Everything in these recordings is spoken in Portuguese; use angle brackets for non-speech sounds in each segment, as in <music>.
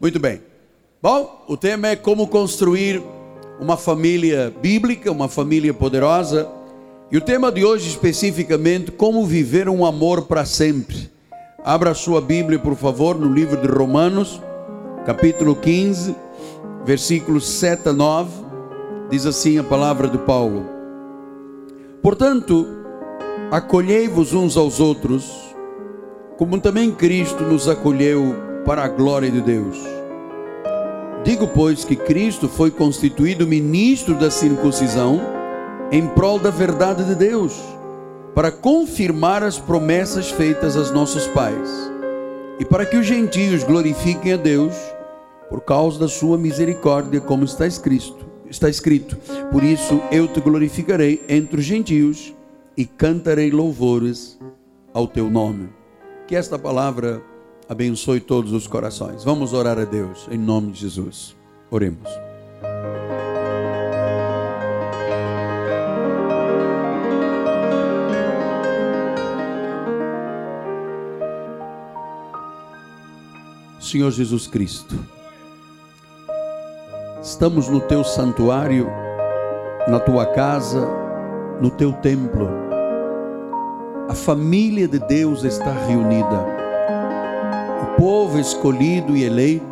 Muito bem. Bom, o tema é como construir uma família bíblica, uma família poderosa. E o tema de hoje especificamente, como viver um amor para sempre. Abra sua Bíblia, por favor, no livro de Romanos, capítulo 15, versículos 7 a 9. Diz assim a palavra de Paulo: Portanto, acolhei-vos uns aos outros, como também Cristo nos acolheu para a glória de Deus. Digo, pois, que Cristo foi constituído ministro da circuncisão em prol da verdade de Deus para confirmar as promessas feitas aos nossos pais e para que os gentios glorifiquem a Deus por causa da sua misericórdia, como está escrito. Está escrito: Por isso eu te glorificarei entre os gentios e cantarei louvores ao teu nome. Que esta palavra abençoe todos os corações. Vamos orar a Deus em nome de Jesus. Oremos. Senhor Jesus Cristo. Estamos no teu santuário, na tua casa, no teu templo. A família de Deus está reunida. Povo escolhido e eleito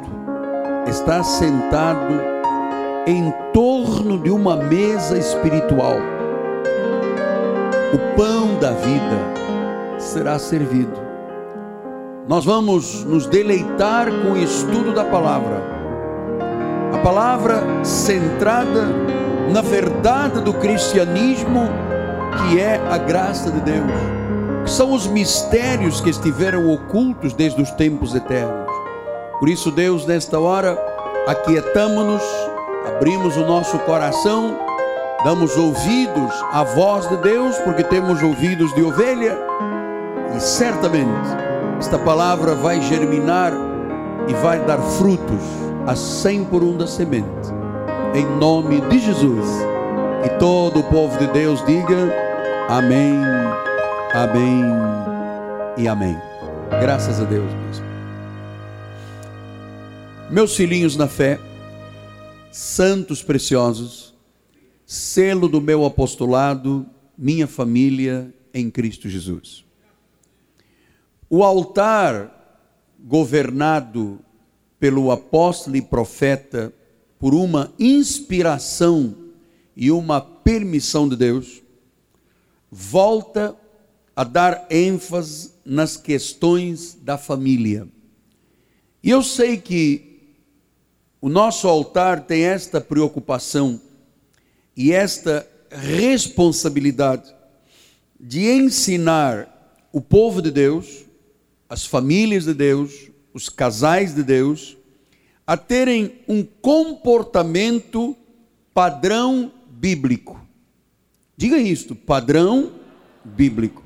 está sentado em torno de uma mesa espiritual. O pão da vida será servido nós vamos nos deleitar com o estudo da palavra. A palavra centrada na verdade do cristianismo, que é a graça de Deus, que são os mistérios que estiveram ocultos desde os tempos eternos. Por isso, Deus, nesta hora, aquietamos-nos, abrimos o nosso coração, damos ouvidos à voz de Deus, porque temos ouvidos de ovelha, e certamente esta palavra vai germinar e vai dar frutos a cem por um da semente. Em nome de Jesus. E todo o povo de Deus diga amém, amém e amém. Graças a Deus mesmo. Meus filhinhos na fé, santos preciosos, selo do meu apostolado, minha família em Cristo Jesus. O altar governado pelo apóstolo e profeta por uma inspiração e uma permissão de Deus, volta a dar ênfase nas questões da família. E eu sei que o nosso altar tem esta preocupação e esta responsabilidade de ensinar o povo de Deus as famílias de Deus, os casais de Deus, a terem um comportamento padrão bíblico. Diga isto, padrão bíblico.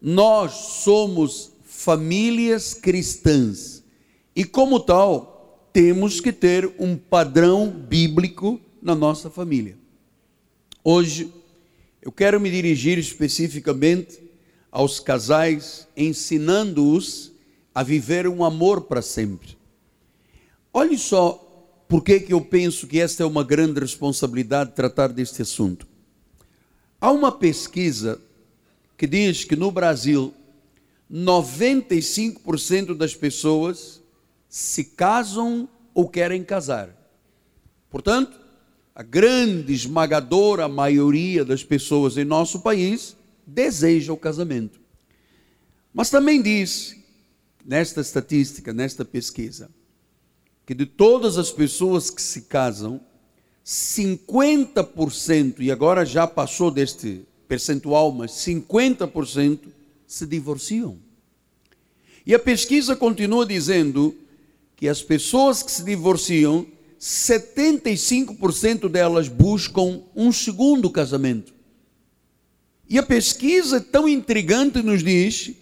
Nós somos famílias cristãs e, como tal, temos que ter um padrão bíblico na nossa família. Hoje, eu quero me dirigir especificamente aos casais, ensinando-os a viver um amor para sempre. Olhe só por que eu penso que esta é uma grande responsabilidade tratar deste assunto. Há uma pesquisa que diz que no Brasil 95% das pessoas se casam ou querem casar. Portanto, a grande esmagadora maioria das pessoas em nosso país deseja o casamento. Mas também diz, nesta estatística, nesta pesquisa, que de todas as pessoas que se casam, 50%, e agora já passou deste percentual, mas 50% se divorciam. E a pesquisa continua dizendo que as pessoas que se divorciam, 75% delas buscam um segundo casamento. E a pesquisa tão intrigante nos diz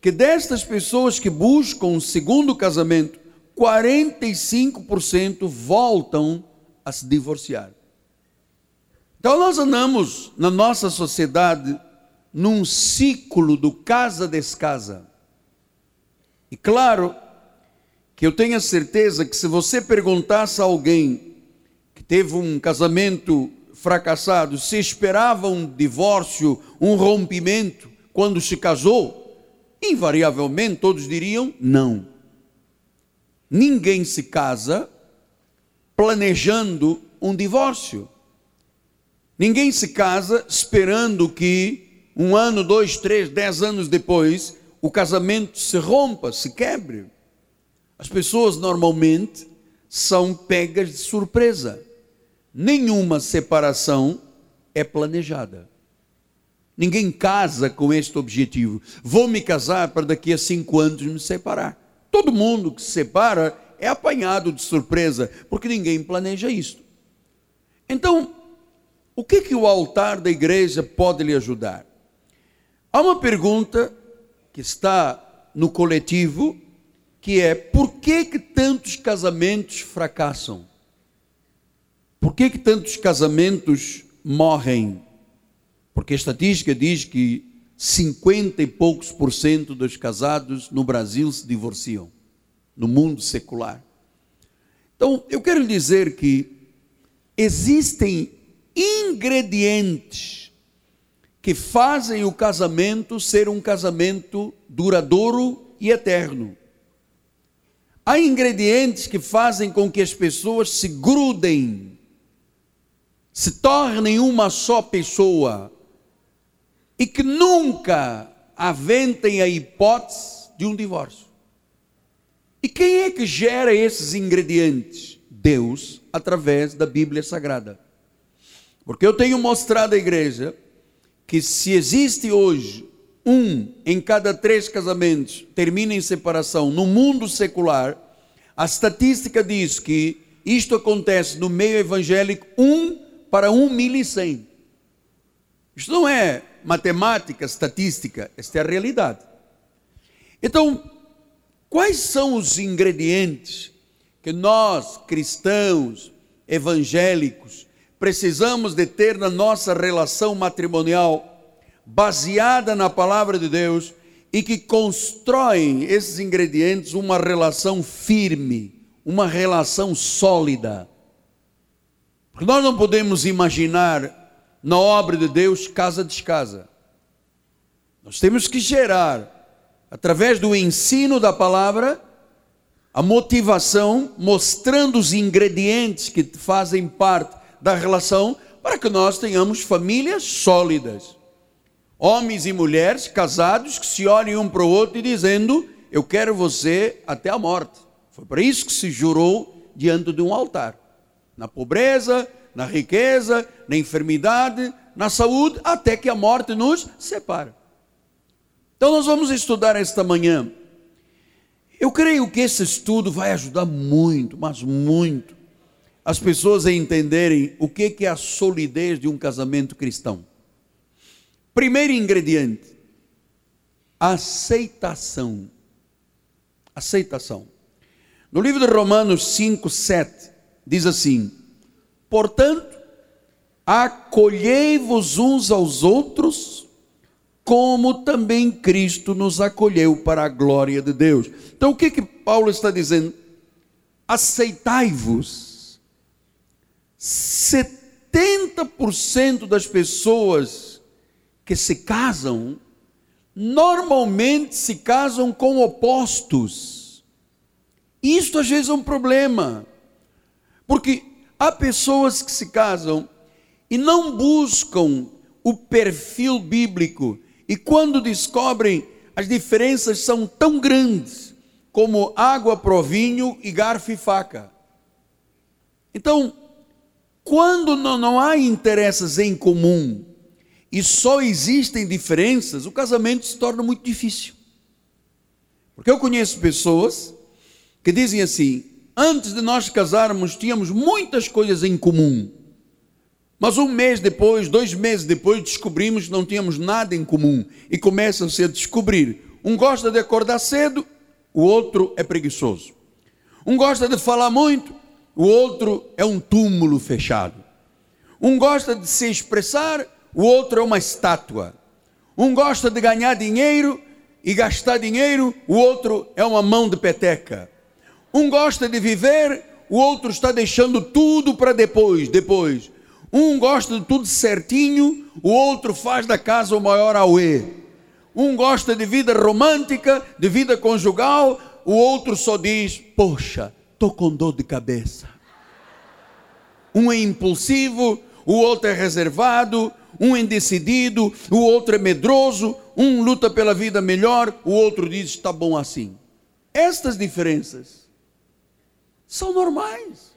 que destas pessoas que buscam um segundo casamento, 45% voltam a se divorciar. Então nós andamos na nossa sociedade num ciclo do casa-descasa. E claro que eu tenho a certeza que se você perguntasse a alguém que teve um casamento fracassado se esperava um divórcio, um rompimento quando se casou, invariavelmente todos diriam não. Ninguém se casa planejando um divórcio. Ninguém se casa esperando que um ano, dois, três, dez anos depois o casamento se rompa, se quebre. As pessoas normalmente são pegas de surpresa. Nenhuma separação é planejada. Ninguém casa com este objetivo. Vou me casar para daqui a cinco anos me separar. Todo mundo que se separa é apanhado de surpresa, porque ninguém planeja isso. Então, o que, que o altar da igreja pode lhe ajudar? Há uma pergunta que está no coletivo, que é por que, que tantos casamentos fracassam? Por que, que tantos casamentos morrem? Porque a estatística diz que 50 e poucos por cento dos casados no Brasil se divorciam, no mundo secular. Então, eu quero dizer que existem ingredientes que fazem o casamento ser um casamento duradouro e eterno. Há ingredientes que fazem com que as pessoas se grudem, se tornem uma só pessoa e que nunca aventem a hipótese de um divórcio. E quem é que gera esses ingredientes? Deus, através da Bíblia Sagrada. Porque eu tenho mostrado à igreja que se existe hoje um em cada três casamentos termina em separação no mundo secular, a estatística diz que isto acontece no meio evangélico um para um mil e cem. Isto não é matemática, estatística, esta é a realidade. Então, quais são os ingredientes que nós, cristãos, evangélicos, precisamos de ter na nossa relação matrimonial, baseada na palavra de Deus e que constroem esses ingredientes uma relação firme, uma relação sólida. Porque nós não podemos imaginar na obra de Deus casa descasa. Nós temos que gerar, através do ensino da palavra, a motivação, mostrando os ingredientes que fazem parte da relação, para que nós tenhamos famílias sólidas. Homens e mulheres casados que se olhem um para o outro e dizendo: Eu quero você até a morte. Foi para isso que se jurou diante de um altar. Na pobreza, na riqueza, na enfermidade, na saúde, até que a morte nos separa. Então nós vamos estudar esta manhã. Eu creio que esse estudo vai ajudar muito, mas muito, as pessoas a entenderem o que é a solidez de um casamento cristão. Primeiro ingrediente, aceitação. Aceitação. No livro de Romanos 5, 7, diz assim: Portanto, acolhei-vos uns aos outros, como também Cristo nos acolheu para a glória de Deus. Então, o que que Paulo está dizendo? Aceitai-vos. 70% das pessoas que se casam, normalmente se casam com opostos. Isto às vezes é um problema, porque Há pessoas que se casam e não buscam o perfil bíblico, e quando descobrem, as diferenças são tão grandes como água para vinho e garfo e faca. Então, quando não há interesses em comum e só existem diferenças, o casamento se torna muito difícil. Porque eu conheço pessoas que dizem assim: antes de nós casarmos, tínhamos muitas coisas em comum. Mas um mês depois, dois meses depois, descobrimos que não tínhamos nada em comum. E começam-se a descobrir. Um gosta de acordar cedo, o outro é preguiçoso. Um gosta de falar muito, o outro é um túmulo fechado. Um gosta de se expressar, o outro é uma estátua. Um gosta de ganhar dinheiro e gastar dinheiro, o outro é uma mão de peteca. Um gosta de viver, o outro está deixando tudo para depois, depois. Um gosta de tudo certinho, o outro faz da casa o maior auê. Um gosta de vida romântica, de vida conjugal, o outro só diz: Poxa, estou com dor de cabeça. Um é impulsivo, o outro é reservado, um é indecidido, o outro é medroso, um luta pela vida melhor, o outro diz: está bom assim. Estas diferenças são normais.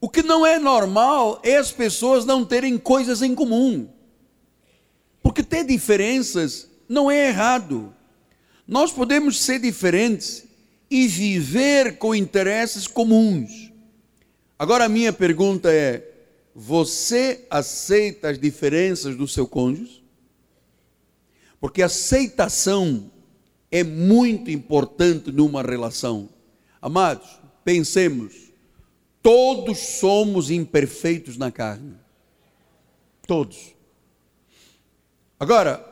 O que não é normal é as pessoas não terem coisas em comum. Porque ter diferenças não é errado. Nós podemos ser diferentes e viver com interesses comuns. Agora a minha pergunta é: você aceita as diferenças do seu cônjuge? Porque aceitação é muito importante numa relação. Amados, pensemos Todos somos imperfeitos na carne. Todos. Agora,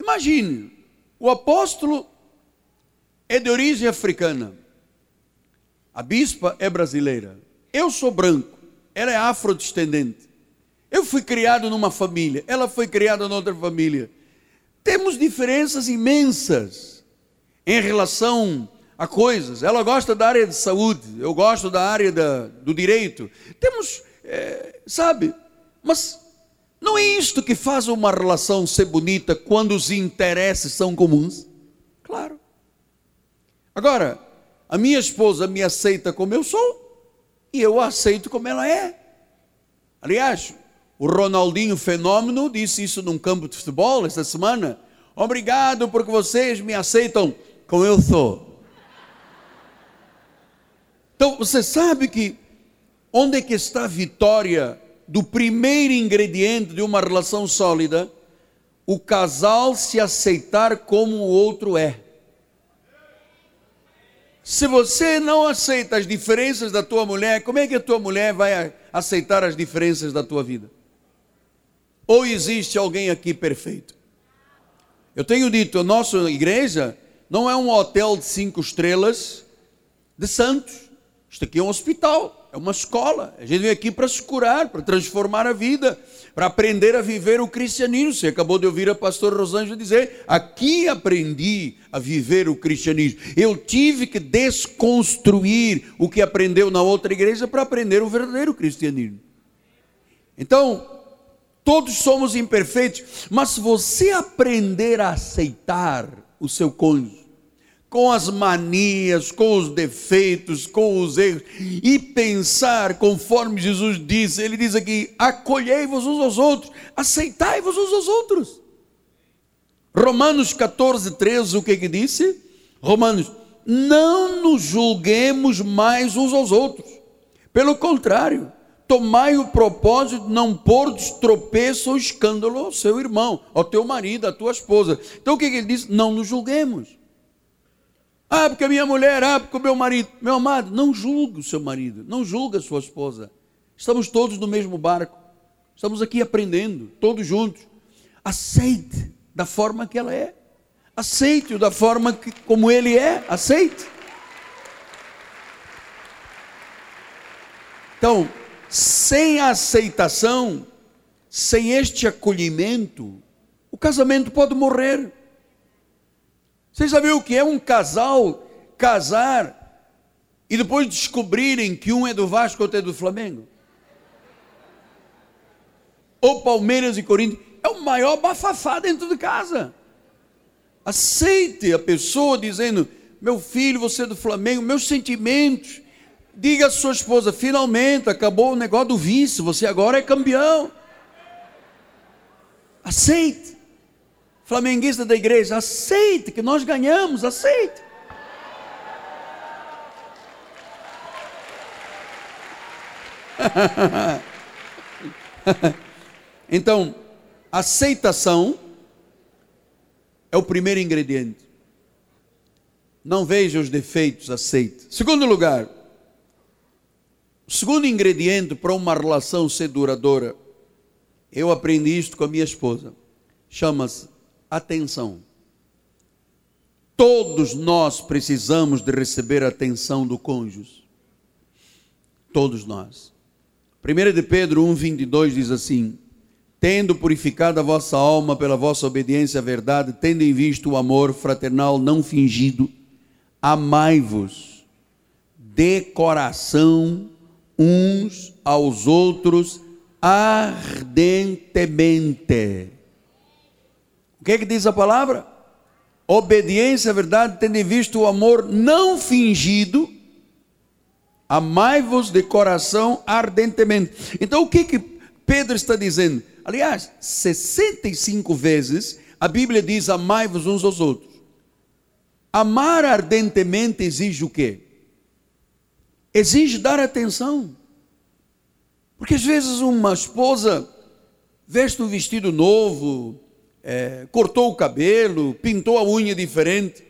imagine, o apóstolo é de origem africana. A bispa é brasileira. Eu sou branco. Ela é afrodescendente. Eu fui criado numa família. Ela foi criada noutra família. Temos diferenças imensas em relação a coisas. Ela gosta da área de saúde, eu gosto da área da, do direito. Temos, é, sabe, mas não é isto que faz uma relação ser bonita quando os interesses são comuns? Agora, a minha esposa me aceita como eu sou e eu a aceito como ela é. Aliás, o Ronaldinho Fenômeno disse isso num campo de futebol esta semana. Obrigado porque vocês me aceitam como eu sou. Então, você sabe que onde é que está a vitória do primeiro ingrediente de uma relação sólida? O casal se aceitar como o outro é. Se você não aceita as diferenças da tua mulher, como é que a tua mulher vai aceitar as diferenças da tua vida? Ou existe alguém aqui perfeito? Eu tenho dito, a nossa igreja não é um hotel de cinco estrelas de santos. Isto aqui é um hospital, é uma escola. A gente vem aqui para se curar, para transformar a vida, para aprender a viver o cristianismo. Você acabou de ouvir a pastora Rosângela dizer: aqui aprendi a viver o cristianismo. Eu tive que desconstruir o que aprendeu na outra igreja para aprender o verdadeiro cristianismo. Então, todos somos imperfeitos, mas se você aprender a aceitar o seu cônjuge, com as manias, com os defeitos, com os erros, e pensar conforme Jesus disse, ele diz aqui: acolhei-vos uns aos outros, aceitai-vos uns aos outros. Romanos 14, 13, o que que disse? Romanos, não nos julguemos mais uns aos outros, pelo contrário, tomai o propósito de não pôr tropeço ou escândalo ao seu irmão, ao teu marido, à tua esposa. Então o que, que ele diz? Não nos julguemos. Ah, porque a minha mulher, ah, porque o meu marido. Meu amado, não julgue o seu marido, não julgue a sua esposa. Estamos todos no mesmo barco. Estamos aqui aprendendo, todos juntos. Aceite da forma que ela é. Aceite-o da forma que, como ele é. Aceite. Então, sem a aceitação, sem este acolhimento, o casamento pode morrer. Você já viu o que é um casal casar e depois descobrirem que um é do Vasco, outro é do Flamengo? Ou Palmeiras e Corinthians. É o maior bafafá dentro de casa. Aceite a pessoa dizendo: Meu filho, você é do Flamengo, meus sentimentos. Diga à sua esposa: Finalmente acabou o negócio do vice, você agora é campeão. Aceite flamenguista da igreja, aceite que nós ganhamos, aceite. <laughs> então, aceitação é o primeiro ingrediente. Não veja os defeitos, aceite. Segundo lugar, o segundo ingrediente para uma relação ser duradoura, eu aprendi isto com a minha esposa, chama-se atenção. Todos nós precisamos de receber a atenção do cônjuge. Todos nós. 1 de Pedro 1,22 diz assim: Tendo purificado a vossa alma pela vossa obediência à verdade, tendo em vista o amor fraternal não fingido, amai-vos de coração uns aos outros ardentemente. O que é que diz a palavra? Obediência à verdade, tendo em vista o amor não fingido, amai-vos de coração ardentemente. Então o que que Pedro está dizendo? Aliás, 65 vezes a Bíblia diz amai-vos uns aos outros. Amar ardentemente exige o quê? Exige dar atenção. Porque às vezes uma esposa veste um vestido novo, é, cortou o cabelo, pintou a unha diferente,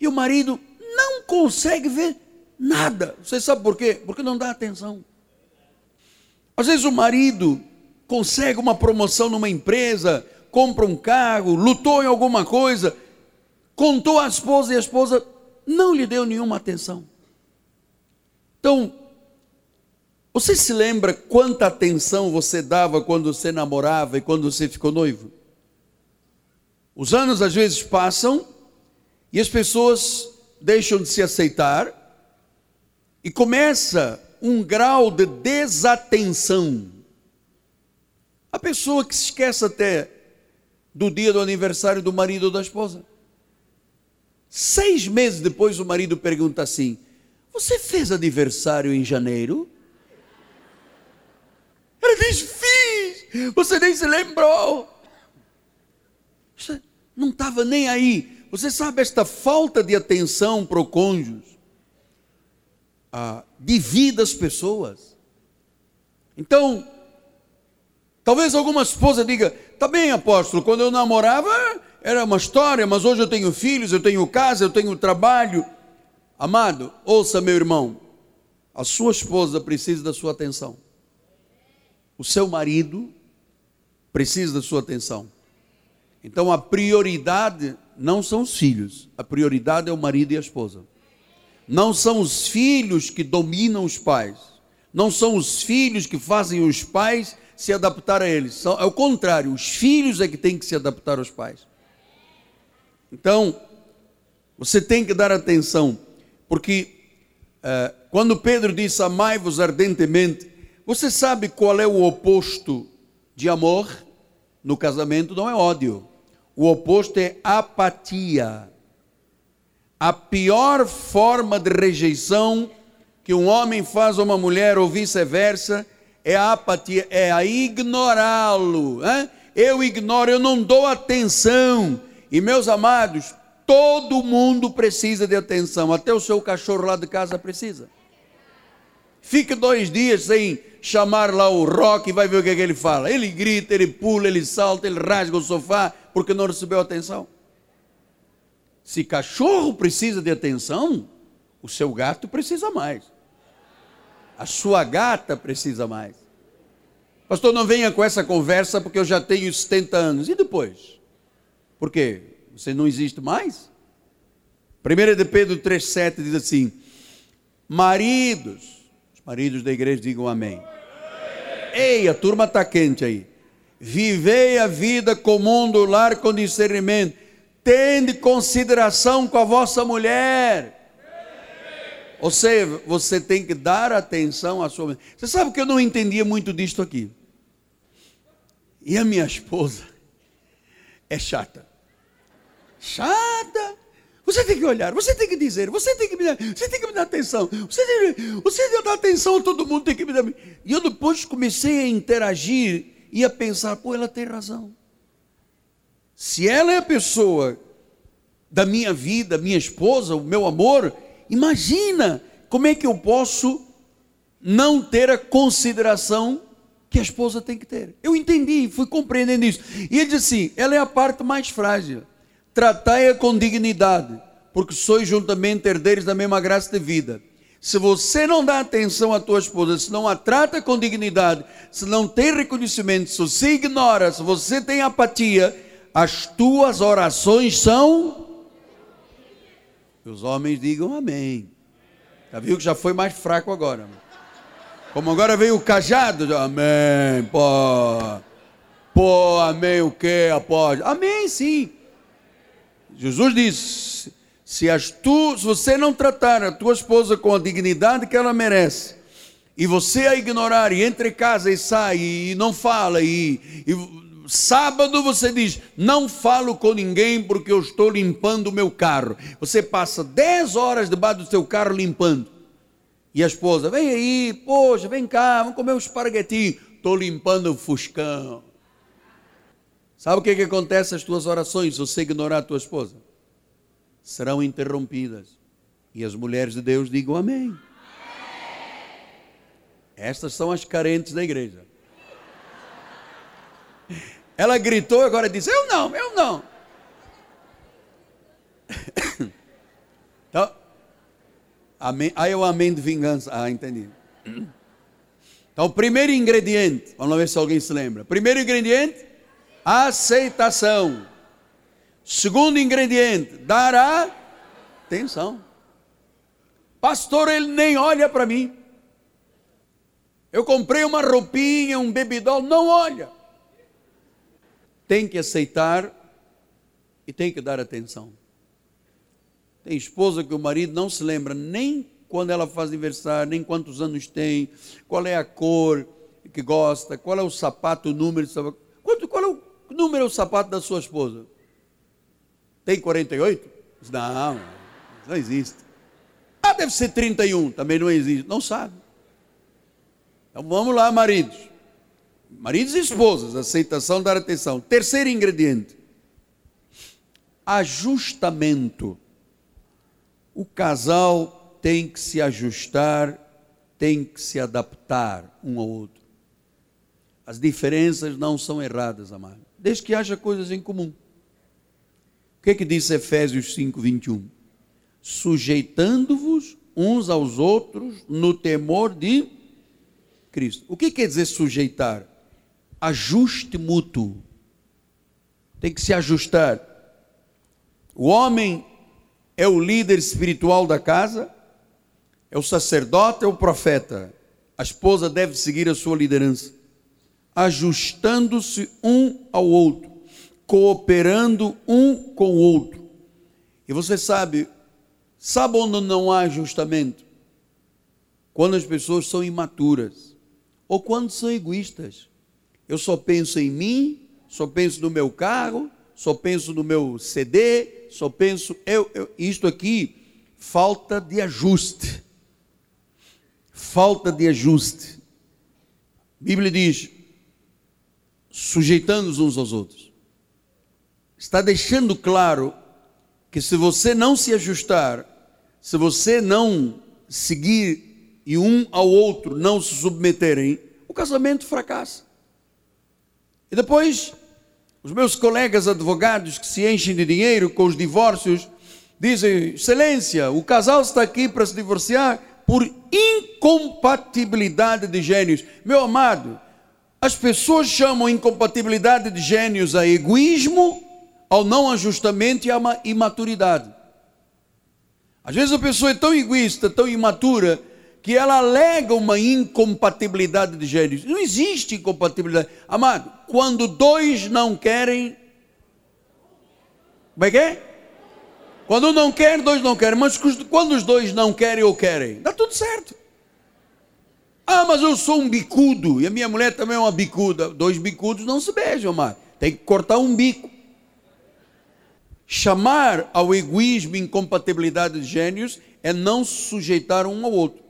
e o marido não consegue ver nada. Você sabe por quê? Porque não dá atenção. Às vezes o marido consegue uma promoção numa empresa, compra um carro, lutou em alguma coisa, contou à esposa e a esposa não lhe deu nenhuma atenção. Então, você se lembra quanta atenção você dava quando você namorava e quando você ficou noivo? Os anos às vezes passam e as pessoas deixam de se aceitar e começa um grau de desatenção. A pessoa que se esquece até do dia do aniversário do marido ou da esposa. Seis meses depois o marido pergunta assim: Você fez aniversário em janeiro? Ela diz: Fiz, você nem se lembrou. Não estava nem aí. Você sabe, esta falta de atenção para o cônjuge ah, divide as pessoas. Então, talvez alguma esposa diga: Tá bem, apóstolo, quando eu namorava era uma história, mas hoje eu tenho filhos, eu tenho casa, eu tenho trabalho. Amado, ouça, meu irmão, a sua esposa precisa da sua atenção. O seu marido precisa da sua atenção. Então a prioridade não são os filhos, a prioridade é o marido e a esposa. Não são os filhos que dominam os pais, não são os filhos que fazem os pais se adaptar a eles. São, é o contrário, os filhos é que têm que se adaptar aos pais. Então, você tem que dar atenção, porque uh, quando Pedro disse amai-vos ardentemente, você sabe qual é o oposto de amor no casamento? Não é ódio. O oposto é apatia. A pior forma de rejeição que um homem faz a uma mulher ou vice-versa é a apatia, é a ignorá-lo. Eu ignoro, eu não dou atenção. E meus amados, todo mundo precisa de atenção, até o seu cachorro lá de casa precisa. Fique dois dias sem chamar lá o rock e vai ver o que, é que ele fala. Ele grita, ele pula, ele salta, ele rasga o sofá porque não recebeu atenção. Se cachorro precisa de atenção, o seu gato precisa mais. A sua gata precisa mais. Pastor, não venha com essa conversa porque eu já tenho 70 anos. E depois? Por quê? Você não existe mais? 1 de Pedro 3,7 diz assim: Maridos, Maridos da igreja digam amém. Ei, a turma está quente aí. Vivei a vida comum do lar com discernimento. Tende consideração com a vossa mulher. Ou seja, você tem que dar atenção à sua mulher. Você sabe que eu não entendia muito disto aqui. E a minha esposa é chata. Chata. Você tem que olhar, você tem que dizer, você tem que me dar, você tem que me dar atenção, você tem, você tem que dar atenção, todo mundo tem que me dar. E eu depois comecei a interagir e a pensar, pô, ela tem razão. Se ela é a pessoa da minha vida, minha esposa, o meu amor, imagina como é que eu posso não ter a consideração que a esposa tem que ter. Eu entendi, fui compreendendo isso. E ele disse assim: ela é a parte mais frágil tratai-a com dignidade, porque sois juntamente herdeiros da mesma graça de vida. Se você não dá atenção à tua esposa, se não a trata com dignidade, se não tem reconhecimento, se você ignora, se você tem apatia, as tuas orações são Os homens digam amém. Já viu que já foi mais fraco agora. Como agora veio o cajado, amém, pô. Pô, amém o quê, apóstolo? Amém, sim. Jesus disse: se, as tu, se você não tratar a tua esposa com a dignidade que ela merece, e você a ignorar, e entre casa e sai, e não fala, e, e sábado você diz: Não falo com ninguém porque eu estou limpando o meu carro. Você passa 10 horas debaixo do seu carro limpando. E a esposa: Vem aí, poxa, vem cá, vamos comer um esparguetinho. Estou limpando o fuscão. Sabe o que, que acontece às tuas orações se você ignorar a tua esposa? Serão interrompidas. E as mulheres de Deus digam amém. Estas são as carentes da igreja. Ela gritou, agora diz: Eu não, eu não. <coughs> Então, amém. Aí é o amém de vingança. Ah, entendi. Então, primeiro ingrediente, vamos ver se alguém se lembra. Primeiro ingrediente, aceitação. Segundo ingrediente, dar atenção. Pastor, ele nem olha para mim. Eu comprei uma roupinha, um bebidol, não olha. Tem que aceitar e tem que dar atenção. Tem esposa que o marido não se lembra nem quando ela faz aniversário, nem quantos anos tem, qual é a cor que gosta, qual é o sapato, o número. Quanto, qual é o número é o sapato da sua esposa? Tem 48? Não, não existe. Ah, deve ser 31, também não existe. Não sabe. Então vamos lá, maridos. Maridos e esposas, aceitação, dar atenção. Terceiro ingrediente: ajustamento. O casal tem que se ajustar, tem que se adaptar um ao outro. As diferenças não são erradas, amado desde que haja coisas em comum. O que é que diz Efésios 5, 21? Sujeitando-vos uns aos outros no temor de Cristo. O que quer dizer sujeitar? Ajuste mútuo. Tem que se ajustar. O homem é o líder espiritual da casa, é o sacerdote, é o profeta. A esposa deve seguir a sua liderança ajustando-se um ao outro, cooperando um com o outro. E você sabe, sabe onde não há ajustamento? Quando as pessoas são imaturas ou quando são egoístas. Eu só penso em mim, só penso no meu carro, só penso no meu CD, só penso eu, eu isto aqui falta de ajuste. Falta de ajuste. A Bíblia diz: sujeitando-os uns aos outros. Está deixando claro que se você não se ajustar, se você não seguir e um ao outro não se submeterem, o casamento fracassa. E depois, os meus colegas advogados que se enchem de dinheiro com os divórcios, dizem: Excelência, o casal está aqui para se divorciar por incompatibilidade de gênios. Meu amado, as pessoas chamam incompatibilidade de gênios a egoísmo, ao não ajustamento e à imaturidade. Às vezes a pessoa é tão egoísta, tão imatura, que ela alega uma incompatibilidade de gênios. Não existe incompatibilidade. Amado, quando dois não querem. Como é que é? Quando um não quer, dois não querem. Mas quando os dois não querem ou querem, dá tudo certo. Ah, mas eu sou um bicudo e a minha mulher também é uma bicuda. Dois bicudos não se beijam mais. Tem que cortar um bico. Chamar ao egoísmo e incompatibilidade de gênios é não sujeitar um ao outro.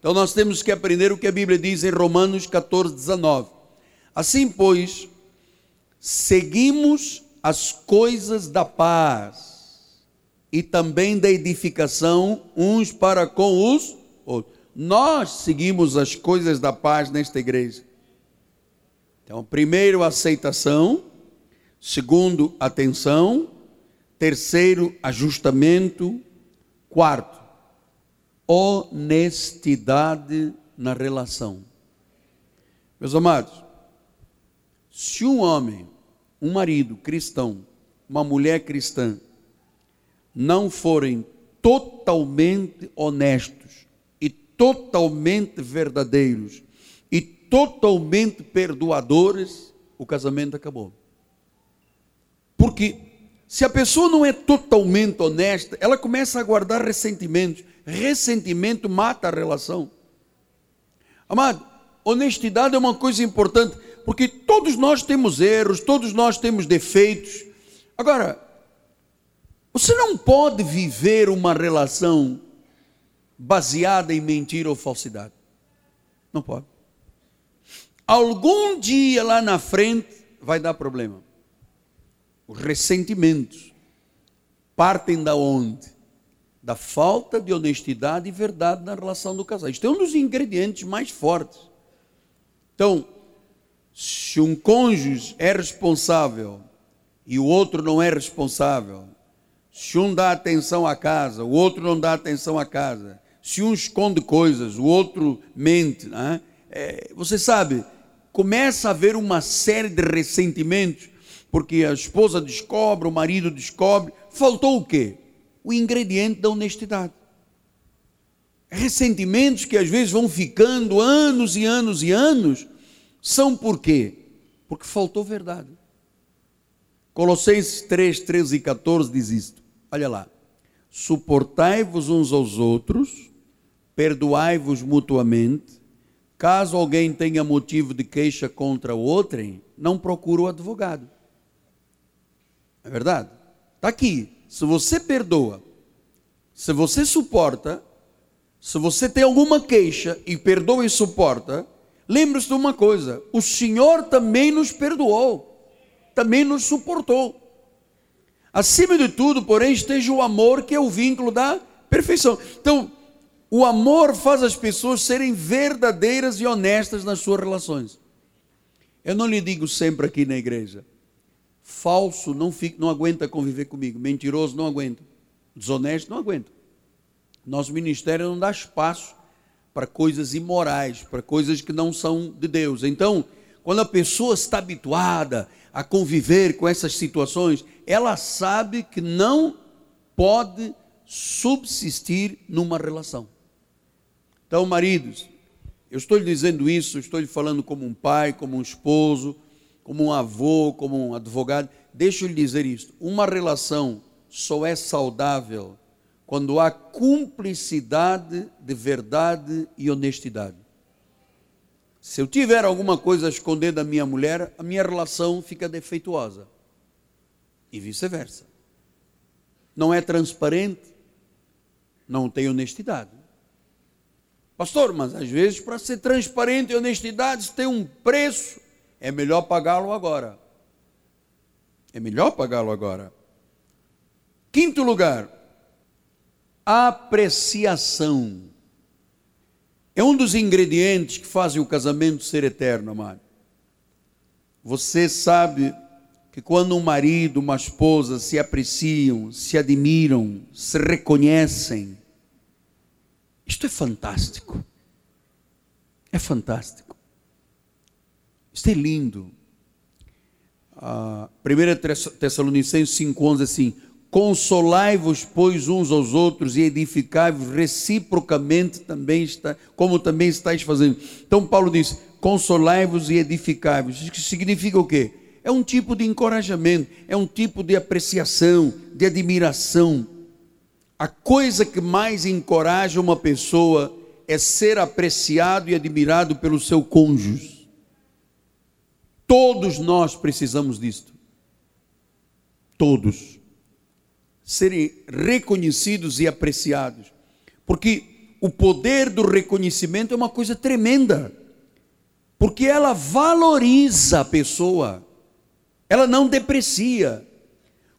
Então nós temos que aprender o que a Bíblia diz em Romanos 14, 19. Assim, pois, seguimos as coisas da paz e também da edificação uns para com os outros. Nós seguimos as coisas da paz nesta igreja. Então, primeiro, aceitação. Segundo, atenção. Terceiro, ajustamento. Quarto, honestidade na relação. Meus amados, se um homem, um marido cristão, uma mulher cristã, não forem totalmente honestos e totalmente verdadeiros e totalmente perdoadores, o casamento acabou. Porque se a pessoa não é totalmente honesta, ela começa a guardar ressentimentos. Ressentimento mata a relação. Amado, honestidade é uma coisa importante, porque todos nós temos erros, todos nós temos defeitos. Agora, você não pode viver uma relação baseada em mentira ou falsidade. Não pode. Algum dia lá na frente vai dar problema. Os ressentimentos partem da onde? Da falta de honestidade e verdade na relação do casal. Isto é um dos ingredientes mais fortes. Então, se um cônjuge é responsável e o outro não é responsável, se um dá atenção à casa, o outro não dá atenção à casa, se um esconde coisas, o outro mente, é? É, você sabe, começa a haver uma série de ressentimentos, porque a esposa descobre, o marido descobre, faltou o quê? O ingrediente da honestidade. Ressentimentos que às vezes vão ficando anos e anos e anos, são por quê? Porque faltou verdade. Colossenses 3, 13 e 14 diz isto. Olha lá. Suportai-vos uns aos outros, perdoai-vos mutuamente. Caso alguém tenha motivo de queixa contra o outro, não procure o advogado. É verdade? Está aqui. Se você perdoa, se você suporta, se você tem alguma queixa e perdoa e suporta, lembre-se de uma coisa: o Senhor também nos perdoou, também nos suportou. Acima de tudo, porém, esteja o amor, que é o vínculo da perfeição. Então, o amor faz as pessoas serem verdadeiras e honestas nas suas relações. Eu não lhe digo sempre aqui na igreja, falso não, fica, não aguenta conviver comigo, mentiroso não aguenta, desonesto não aguenta. Nosso ministério não dá espaço para coisas imorais, para coisas que não são de Deus. Então, quando a pessoa está habituada a conviver com essas situações, ela sabe que não pode subsistir numa relação. Então, maridos, eu estou lhe dizendo isso, estou lhe falando como um pai, como um esposo, como um avô, como um advogado. Deixa eu lhe dizer isso: uma relação só é saudável quando há cumplicidade de verdade e honestidade. Se eu tiver alguma coisa a esconder da minha mulher, a minha relação fica defeituosa. E vice-versa. Não é transparente, não tem honestidade. Pastor, mas às vezes para ser transparente e honestidade tem um preço, é melhor pagá-lo agora. É melhor pagá-lo agora. Quinto lugar, apreciação. É um dos ingredientes que fazem o casamento ser eterno, amado. Você sabe que quando um marido, uma esposa se apreciam, se admiram, se reconhecem, isto é fantástico. É fantástico. Isto é lindo. A 1 Tessalonicenses 5,11 assim: Consolai-vos, pois, uns aos outros e edificai-vos reciprocamente, também está, como também estáis fazendo. Então, Paulo diz: consolai-vos e edificai-vos. Isso significa o quê? É um tipo de encorajamento, é um tipo de apreciação, de admiração. A coisa que mais encoraja uma pessoa é ser apreciado e admirado pelo seu cônjuge. Todos nós precisamos disto. Todos serem reconhecidos e apreciados. Porque o poder do reconhecimento é uma coisa tremenda. Porque ela valoriza a pessoa. Ela não deprecia.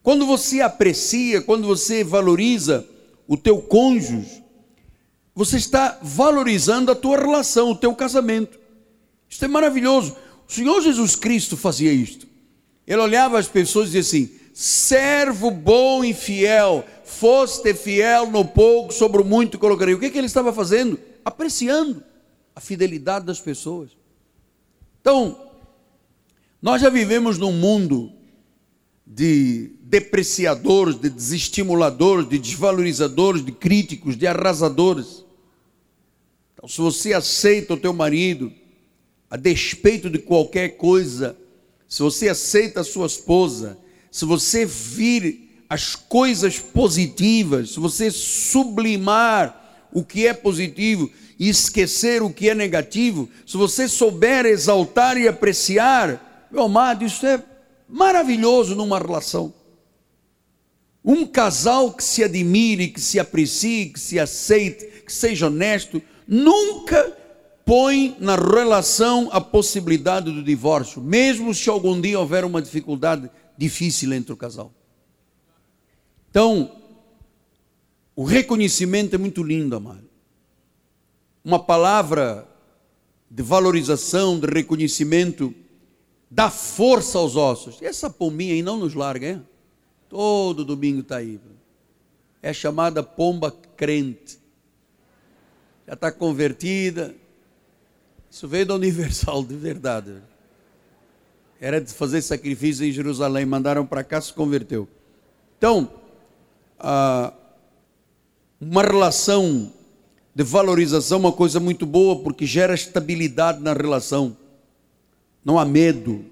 Quando você aprecia, quando você valoriza o teu cônjuge, você está valorizando a tua relação, o teu casamento. Isso é maravilhoso. O Senhor Jesus Cristo fazia isto. Ele olhava as pessoas e dizia assim: servo bom e fiel, foste fiel no pouco, sobre o muito colocarei. O que, que ele estava fazendo? Apreciando a fidelidade das pessoas. Então, nós já vivemos num mundo de depreciadores, de desestimuladores, de desvalorizadores, de críticos, de arrasadores. Então, se você aceita o teu marido, a despeito de qualquer coisa, se você aceita a sua esposa, se você vir as coisas positivas, se você sublimar o que é positivo e esquecer o que é negativo, se você souber exaltar e apreciar, meu amado, isso é maravilhoso numa relação. Um casal que se admire, que se aprecie, que se aceite, que seja honesto, nunca põe na relação a possibilidade do divórcio, mesmo se algum dia houver uma dificuldade difícil entre o casal. Então, o reconhecimento é muito lindo, amado. Uma palavra de valorização, de reconhecimento, dá força aos ossos. E essa pombinha aí não nos larga, é? Todo domingo está aí. É chamada pomba crente já está convertida. Isso veio da Universal, de verdade. Era de fazer sacrifício em Jerusalém, mandaram para cá, se converteu. Então, uma relação de valorização é uma coisa muito boa, porque gera estabilidade na relação. Não há medo,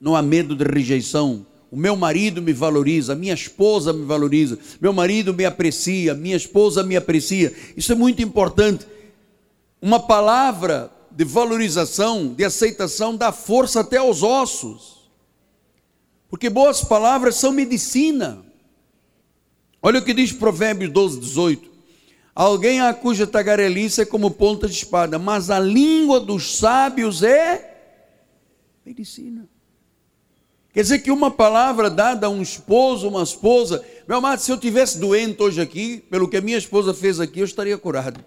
não há medo de rejeição. O meu marido me valoriza, minha esposa me valoriza, meu marido me aprecia, minha esposa me aprecia. Isso é muito importante uma palavra de valorização, de aceitação, dá força até aos ossos. Porque boas palavras são medicina. Olha o que diz Provérbios 12, 18. Alguém a cuja tagarelice é como ponta de espada, mas a língua dos sábios é medicina. Quer dizer que uma palavra dada a um esposo, uma esposa, meu amado, se eu tivesse doente hoje aqui, pelo que a minha esposa fez aqui, eu estaria curado.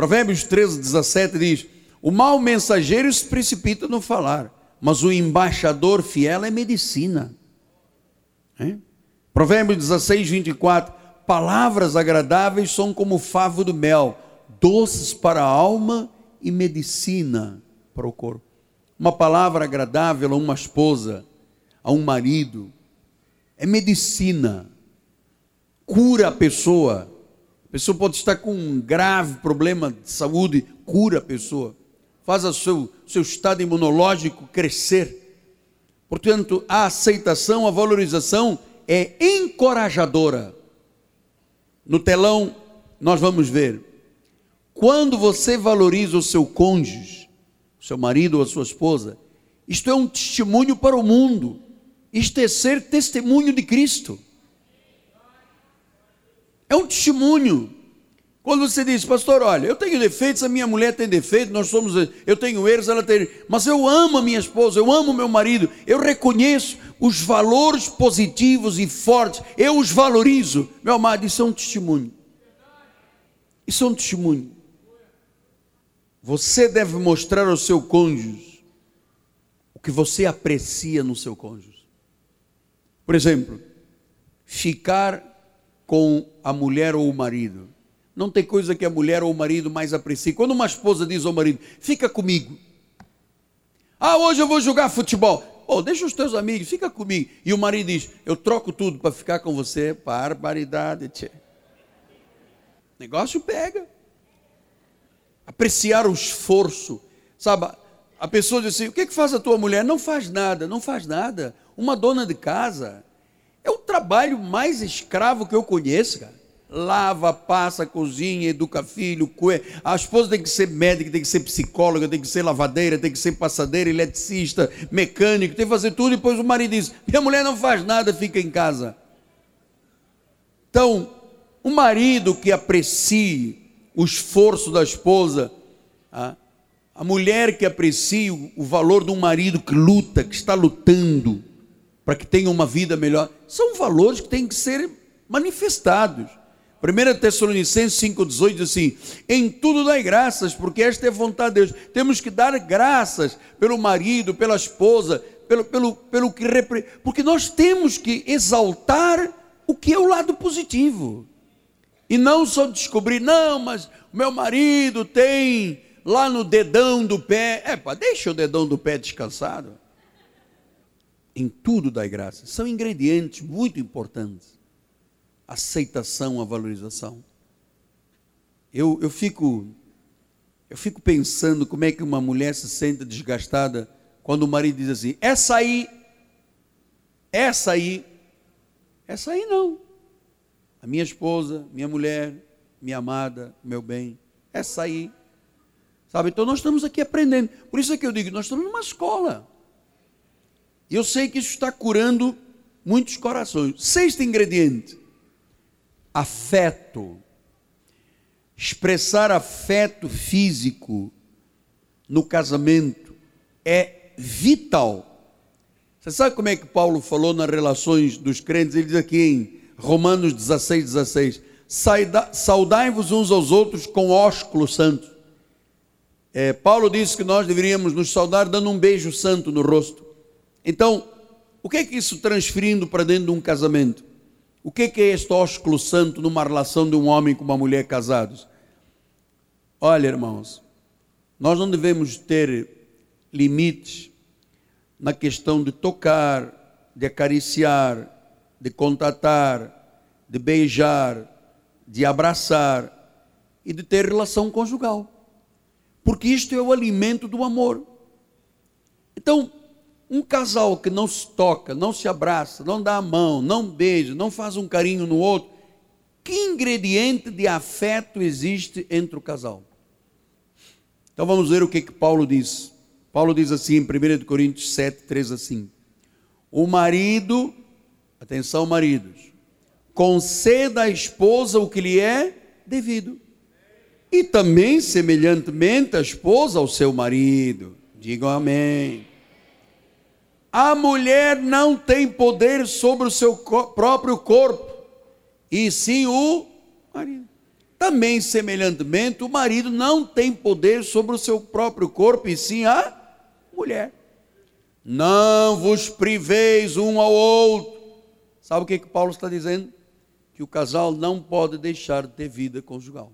Provérbios 13, 17 diz: O mau mensageiro se precipita no falar, mas o embaixador fiel é medicina. É? Provérbios 16, 24: Palavras agradáveis são como favo do mel, doces para a alma e medicina para o corpo. Uma palavra agradável a uma esposa, a um marido, é medicina, cura a pessoa a pessoa pode estar com um grave problema de saúde, cura a pessoa, faz o seu, seu estado imunológico crescer. Portanto, a aceitação, a valorização é encorajadora. No telão, nós vamos ver. Quando você valoriza o seu cônjuge, seu marido ou a sua esposa, isto é um testemunho para o mundo. Isto é ser testemunho de Cristo. É um testemunho. Quando você diz, pastor, olha, eu tenho defeitos, a minha mulher tem defeitos, nós somos, eu tenho erros, ela tem, mas eu amo a minha esposa, eu amo meu marido, eu reconheço os valores positivos e fortes, eu os valorizo. Meu amado, isso é um testemunho. Isso é um testemunho. Você deve mostrar ao seu cônjuge o que você aprecia no seu cônjuge. Por exemplo, ficar com a mulher ou o marido. Não tem coisa que a mulher ou o marido mais aprecie. Quando uma esposa diz ao marido: Fica comigo. Ah, hoje eu vou jogar futebol. Oh, deixa os teus amigos, fica comigo. E o marido diz: Eu troco tudo para ficar com você. Barbaridade, tchê. Negócio pega. Apreciar o esforço. Sabe, a pessoa diz assim: O que, que faz a tua mulher? Não faz nada, não faz nada. Uma dona de casa é o trabalho mais escravo que eu conheço, cara. Lava, passa, cozinha, educa filho, cue... a esposa tem que ser médica, tem que ser psicóloga, tem que ser lavadeira, tem que ser passadeira, eletricista, mecânico, tem que fazer tudo. E depois o marido diz: Minha mulher não faz nada, fica em casa. Então, o marido que aprecie o esforço da esposa, a, a mulher que aprecie o valor de um marido que luta, que está lutando, para que tenham uma vida melhor, são valores que têm que ser manifestados. 1 Tessalonicenses 5,18 diz assim: Em tudo dai graças, porque esta é vontade de Deus. Temos que dar graças pelo marido, pela esposa, pelo, pelo, pelo que repre... porque nós temos que exaltar o que é o lado positivo. E não só descobrir, não, mas meu marido tem lá no dedão do pé. É, deixa o dedão do pé descansado. Em tudo dai graça. São ingredientes muito importantes. Aceitação, a valorização. Eu, eu fico eu fico pensando como é que uma mulher se sente desgastada quando o marido diz assim: essa aí, essa aí, essa aí não. A minha esposa, minha mulher, minha amada, meu bem, essa aí. Sabe? Então nós estamos aqui aprendendo. Por isso é que eu digo, nós estamos numa escola. Eu sei que isso está curando muitos corações. Sexto ingrediente: afeto. Expressar afeto físico no casamento é vital. Você sabe como é que Paulo falou nas relações dos crentes? Ele diz aqui em Romanos 16, 16: Saudai-vos uns aos outros com ósculo santo. É, Paulo disse que nós deveríamos nos saudar dando um beijo santo no rosto. Então, o que é que isso transferindo para dentro de um casamento? O que é, que é este ósculo santo numa relação de um homem com uma mulher casados? Olha, irmãos, nós não devemos ter limites na questão de tocar, de acariciar, de contatar, de beijar, de abraçar e de ter relação conjugal. Porque isto é o alimento do amor. Então, um casal que não se toca, não se abraça, não dá a mão, não beija, não faz um carinho no outro, que ingrediente de afeto existe entre o casal? Então vamos ver o que, que Paulo diz. Paulo diz assim em 1 Coríntios 7, 3 assim: O marido, atenção, maridos, conceda à esposa o que lhe é devido. E também, semelhantemente, a esposa ao seu marido. Digam amém. A mulher não tem poder sobre o seu próprio corpo, e sim o marido. Também, semelhantemente, o marido não tem poder sobre o seu próprio corpo, e sim a mulher. Não vos priveis um ao outro. Sabe o que, que Paulo está dizendo? Que o casal não pode deixar de ter vida conjugal.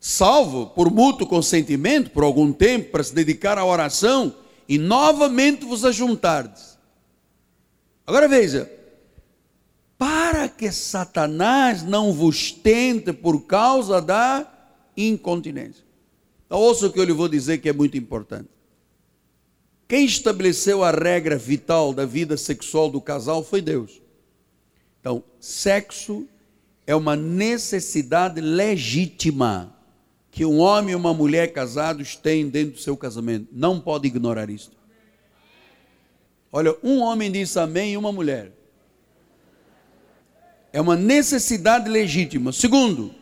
Salvo por mútuo consentimento, por algum tempo, para se dedicar à oração e novamente vos ajuntardes. Agora veja, para que Satanás não vos tente por causa da incontinência. Então, ouça o que eu lhe vou dizer que é muito importante. Quem estabeleceu a regra vital da vida sexual do casal foi Deus. Então, sexo é uma necessidade legítima que um homem e uma mulher casados têm dentro do seu casamento. Não pode ignorar isso. Olha, um homem disse amém e uma mulher. É uma necessidade legítima. Segundo,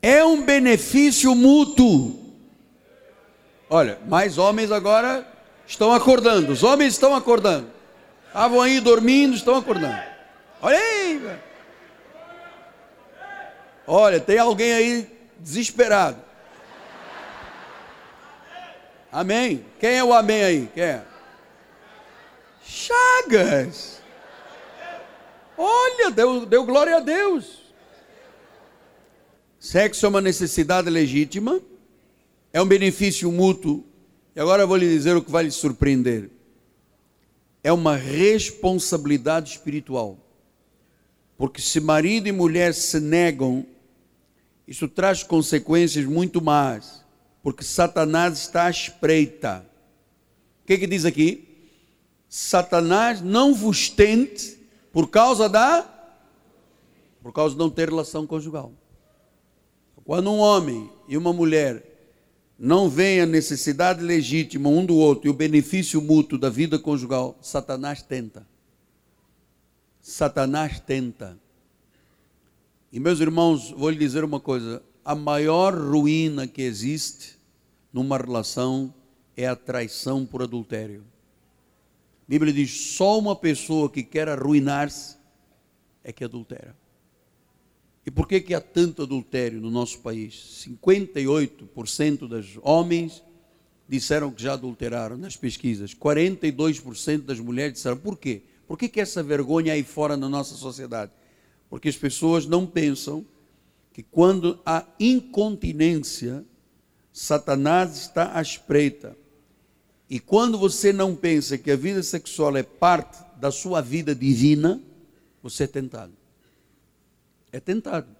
é um benefício mútuo. Olha, mais homens agora estão acordando. Os homens estão acordando. Estavam aí dormindo, estão acordando. Olha aí. Olha, tem alguém aí desesperado. Amém? Quem é o amém aí? Quem é? Chagas. Olha, deu, deu glória a Deus. Sexo é uma necessidade legítima, é um benefício mútuo. E agora eu vou lhe dizer o que vai lhe surpreender. É uma responsabilidade espiritual. Porque se marido e mulher se negam isso traz consequências muito más, porque Satanás está à espreita. O que, que diz aqui? Satanás não vos tente por causa da por causa de não ter relação conjugal. Quando um homem e uma mulher não veem a necessidade legítima um do outro e o benefício mútuo da vida conjugal, Satanás tenta. Satanás tenta. E meus irmãos, vou lhe dizer uma coisa: a maior ruína que existe numa relação é a traição por adultério. A Bíblia diz: só uma pessoa que quer arruinar-se é que adultera. E por que, que há tanto adultério no nosso país? 58% dos homens disseram que já adulteraram nas pesquisas, 42% das mulheres disseram. Por quê? Por que, que essa vergonha aí fora na nossa sociedade? Porque as pessoas não pensam que quando há incontinência, Satanás está à espreita. E quando você não pensa que a vida sexual é parte da sua vida divina, você é tentado. É tentado.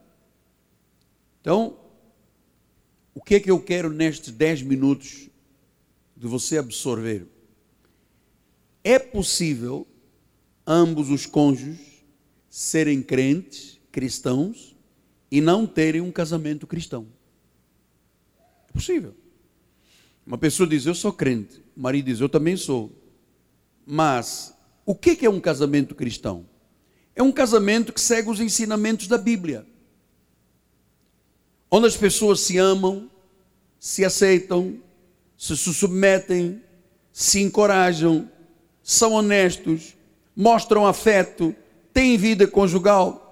Então, o que é que eu quero nestes 10 minutos de você absorver? É possível ambos os cônjuges serem crentes, cristãos, e não terem um casamento cristão. É possível. Uma pessoa diz, eu sou crente. O marido diz, eu também sou. Mas, o que é um casamento cristão? É um casamento que segue os ensinamentos da Bíblia. Onde as pessoas se amam, se aceitam, se submetem, se encorajam, são honestos, mostram afeto, têm vida conjugal.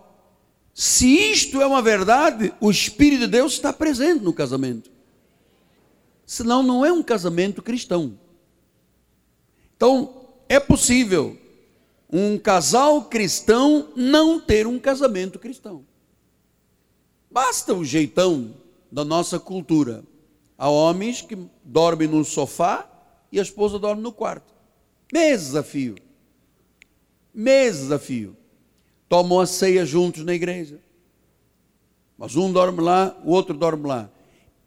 Se isto é uma verdade, o Espírito de Deus está presente no casamento. Senão, não é um casamento cristão. Então, é possível um casal cristão não ter um casamento cristão. Basta o jeitão da nossa cultura. Há homens que dormem no sofá e a esposa dorme no quarto. Meses a fio. Meses fio. Tomam a ceia juntos na igreja. Mas um dorme lá, o outro dorme lá.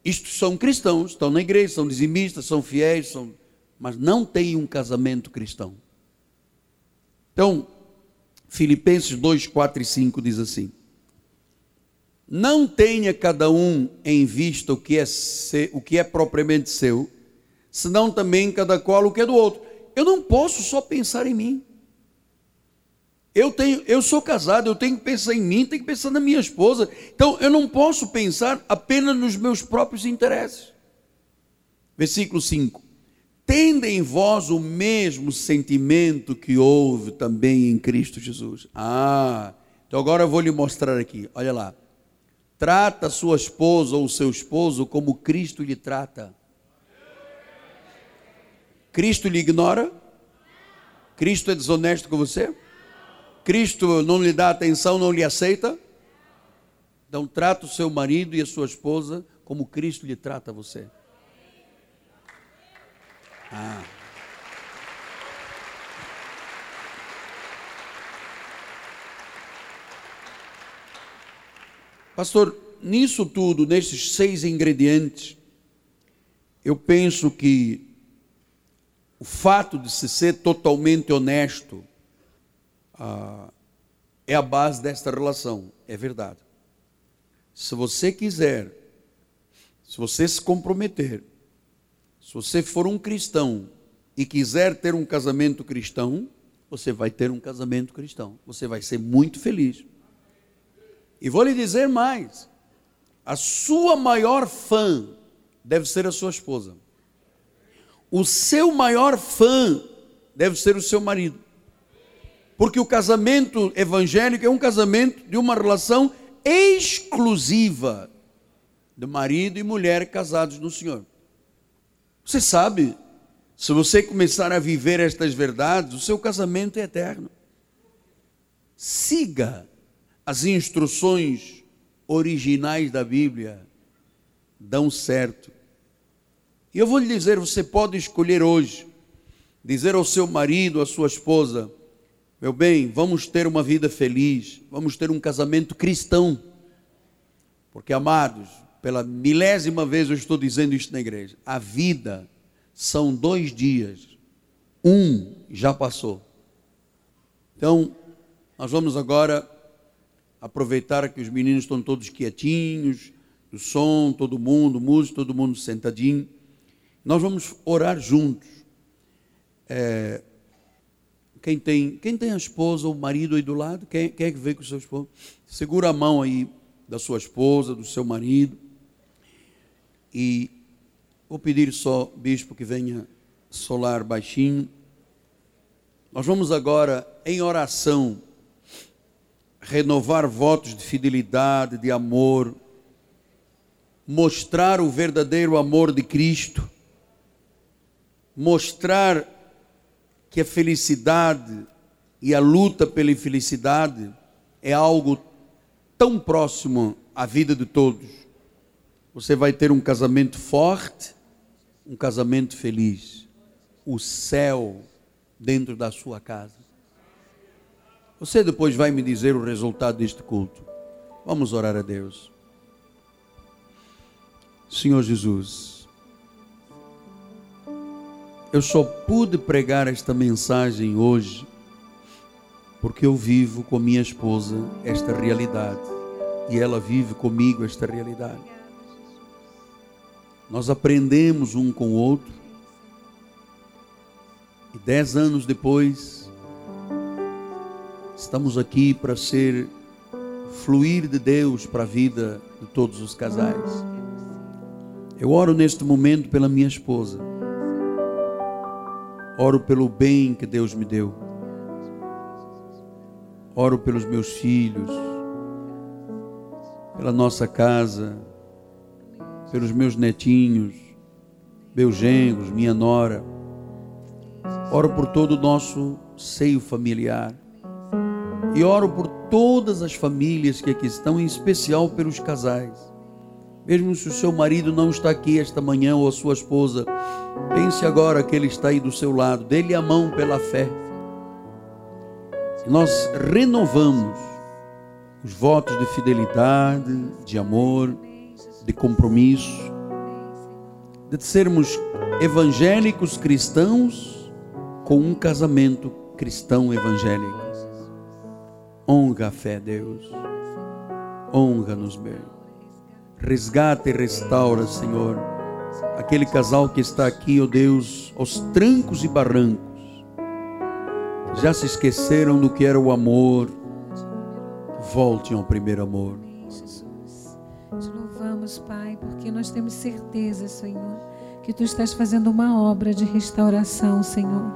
Isto são cristãos, estão na igreja, são dizimistas, são fiéis, são... mas não têm um casamento cristão. Então, Filipenses 2, 4 e 5 diz assim: Não tenha cada um em vista o que é, ser, o que é propriamente seu, senão também cada qual o que é do outro. Eu não posso só pensar em mim. Eu tenho, eu sou casado, eu tenho que pensar em mim, tenho que pensar na minha esposa. Então eu não posso pensar apenas nos meus próprios interesses. Versículo 5 tende em vós o mesmo sentimento que houve também em Cristo Jesus. Ah, então agora eu vou lhe mostrar aqui, olha lá. Trata sua esposa ou seu esposo como Cristo lhe trata. Cristo lhe ignora? Cristo é desonesto com você? Cristo não lhe dá atenção, não lhe aceita? Então trata o seu marido e a sua esposa como Cristo lhe trata você. Ah. Pastor, nisso tudo, nesses seis ingredientes, eu penso que o fato de se ser totalmente honesto ah, é a base desta relação, é verdade. Se você quiser, se você se comprometer, se você for um cristão e quiser ter um casamento cristão, você vai ter um casamento cristão. Você vai ser muito feliz. E vou lhe dizer mais: a sua maior fã deve ser a sua esposa. O seu maior fã deve ser o seu marido. Porque o casamento evangélico é um casamento de uma relação exclusiva de marido e mulher casados no Senhor. Você sabe, se você começar a viver estas verdades, o seu casamento é eterno. Siga as instruções originais da Bíblia, dão certo. E eu vou lhe dizer: você pode escolher hoje, dizer ao seu marido, à sua esposa, meu bem, vamos ter uma vida feliz, vamos ter um casamento cristão. Porque, amados, pela milésima vez eu estou dizendo isto na igreja. A vida são dois dias. Um já passou. Então, nós vamos agora aproveitar que os meninos estão todos quietinhos, o som, todo mundo, música, todo mundo sentadinho. Nós vamos orar juntos. É, quem tem, quem tem a esposa ou o marido aí do lado, quem, quem é que veio com o seu esposo? Segura a mão aí da sua esposa, do seu marido. E vou pedir só, bispo, que venha solar baixinho. Nós vamos agora, em oração, renovar votos de fidelidade, de amor, mostrar o verdadeiro amor de Cristo, mostrar que a felicidade e a luta pela infelicidade é algo tão próximo à vida de todos você vai ter um casamento forte, um casamento feliz. o céu dentro da sua casa. Você depois vai me dizer o resultado deste culto. Vamos orar a Deus. Senhor Jesus, eu só pude pregar esta mensagem hoje porque eu vivo com minha esposa esta realidade e ela vive comigo esta realidade. Nós aprendemos um com o outro e dez anos depois estamos aqui para ser fluir de Deus para a vida de todos os casais. Eu oro neste momento pela minha esposa. Oro pelo bem que Deus me deu. Oro pelos meus filhos, pela nossa casa, pelos meus netinhos, meus genros, minha nora. Oro por todo o nosso seio familiar. E oro por todas as famílias que aqui estão, em especial pelos casais. Mesmo se o seu marido não está aqui esta manhã ou a sua esposa, pense agora que ele está aí do seu lado, dê-lhe a mão pela fé nós renovamos os votos de fidelidade, de amor, de compromisso, de sermos evangélicos cristãos com um casamento cristão evangélico. Honra a fé, Deus. Honra-nos bem. Resgata e restaura, Senhor, aquele casal que está aqui, ó oh Deus, aos trancos e barrancos já se esqueceram do que era o amor, voltem ao primeiro amor. Jesus, te louvamos, Pai, porque nós temos certeza, Senhor, que tu estás fazendo uma obra de restauração, Senhor.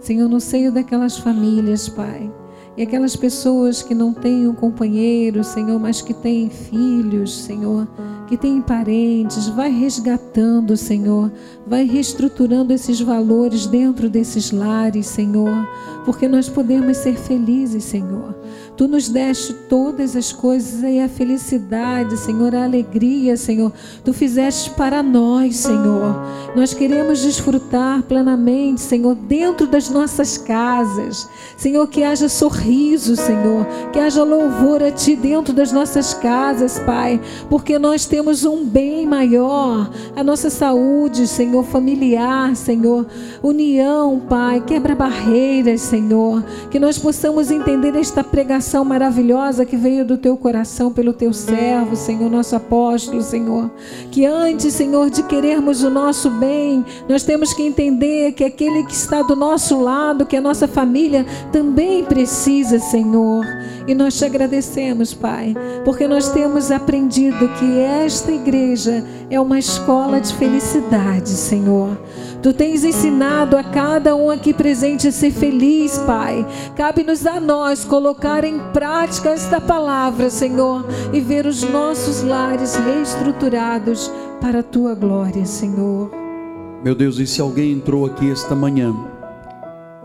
Senhor, no seio daquelas famílias, Pai, e aquelas pessoas que não têm um companheiro, Senhor, mas que têm filhos, Senhor que tem parentes, vai resgatando, Senhor, vai reestruturando esses valores dentro desses lares, Senhor, porque nós podemos ser felizes, Senhor. Tu nos deste todas as coisas e a felicidade, Senhor, a alegria, Senhor. Tu fizeste para nós, Senhor. Nós queremos desfrutar plenamente, Senhor, dentro das nossas casas. Senhor, que haja sorriso, Senhor, que haja louvor a Ti dentro das nossas casas, Pai, porque nós temos um bem maior, a nossa saúde, Senhor, familiar, Senhor, união, Pai, quebra barreiras, Senhor, que nós possamos entender esta pregação oração maravilhosa que veio do teu coração pelo teu servo, Senhor, nosso apóstolo, Senhor. Que antes, Senhor, de querermos o nosso bem, nós temos que entender que aquele que está do nosso lado, que a nossa família também precisa, Senhor. E nós te agradecemos, Pai, porque nós temos aprendido que esta igreja é uma escola de felicidade, Senhor. Tu tens ensinado a cada um aqui presente a ser feliz, Pai. Cabe-nos a nós colocar em prática esta palavra, Senhor, e ver os nossos lares reestruturados para a tua glória, Senhor. Meu Deus, e se alguém entrou aqui esta manhã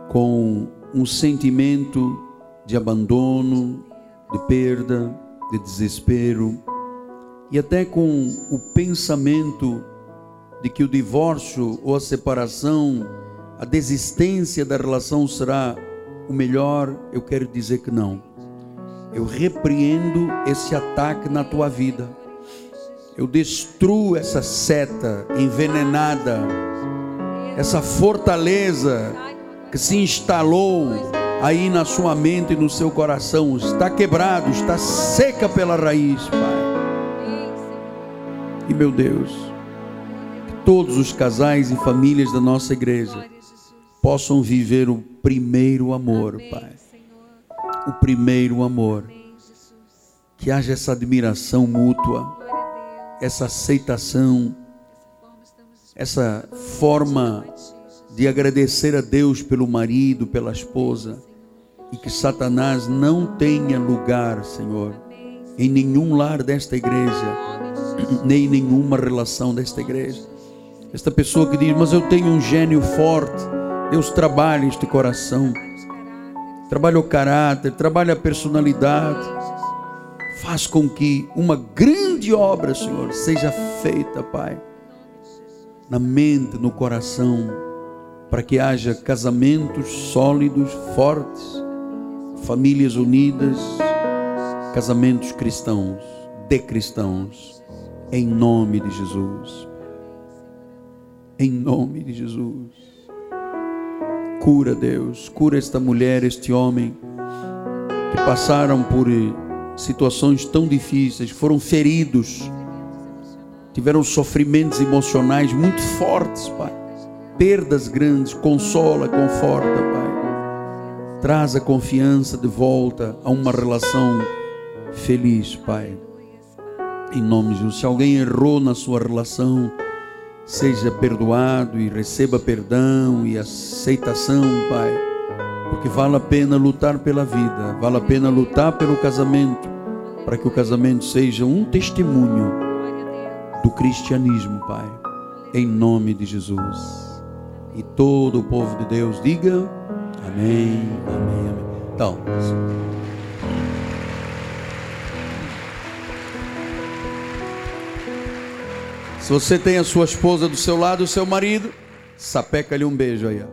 com um sentimento de abandono, de perda, de desespero, e até com o pensamento de que o divórcio ou a separação, a desistência da relação será o melhor, eu quero dizer que não. Eu repreendo esse ataque na tua vida. Eu destruo essa seta envenenada, essa fortaleza que se instalou aí na sua mente e no seu coração. Está quebrado, está seca pela raiz, Pai. E meu Deus, todos os casais e famílias da nossa igreja possam viver o primeiro amor, Pai. O primeiro amor. Que haja essa admiração mútua, essa aceitação, essa forma de agradecer a Deus pelo marido, pela esposa, e que Satanás não tenha lugar, Senhor, em nenhum lar desta igreja, <clears throat> nem em nenhuma relação desta igreja. Esta pessoa que diz, mas eu tenho um gênio forte. Deus trabalha este coração. Trabalha o caráter, trabalha a personalidade. Faz com que uma grande obra, Senhor, seja feita, Pai. Na mente, no coração para que haja casamentos sólidos, fortes, famílias unidas, casamentos cristãos, de cristãos, em nome de Jesus. Em nome de Jesus. Cura, Deus, cura esta mulher, este homem que passaram por situações tão difíceis, foram feridos, tiveram sofrimentos emocionais muito fortes, Pai. Perdas grandes, consola, conforta, Pai. Traz a confiança de volta a uma relação feliz, Pai. Em nome de Jesus. Se alguém errou na sua relação, seja perdoado e receba perdão e aceitação, Pai. Porque vale a pena lutar pela vida, vale a pena lutar pelo casamento, para que o casamento seja um testemunho do cristianismo, Pai. Em nome de Jesus. E todo o povo de Deus diga amém, amém, amém. Então, se você tem a sua esposa do seu lado, o seu marido, sapeca-lhe um beijo aí.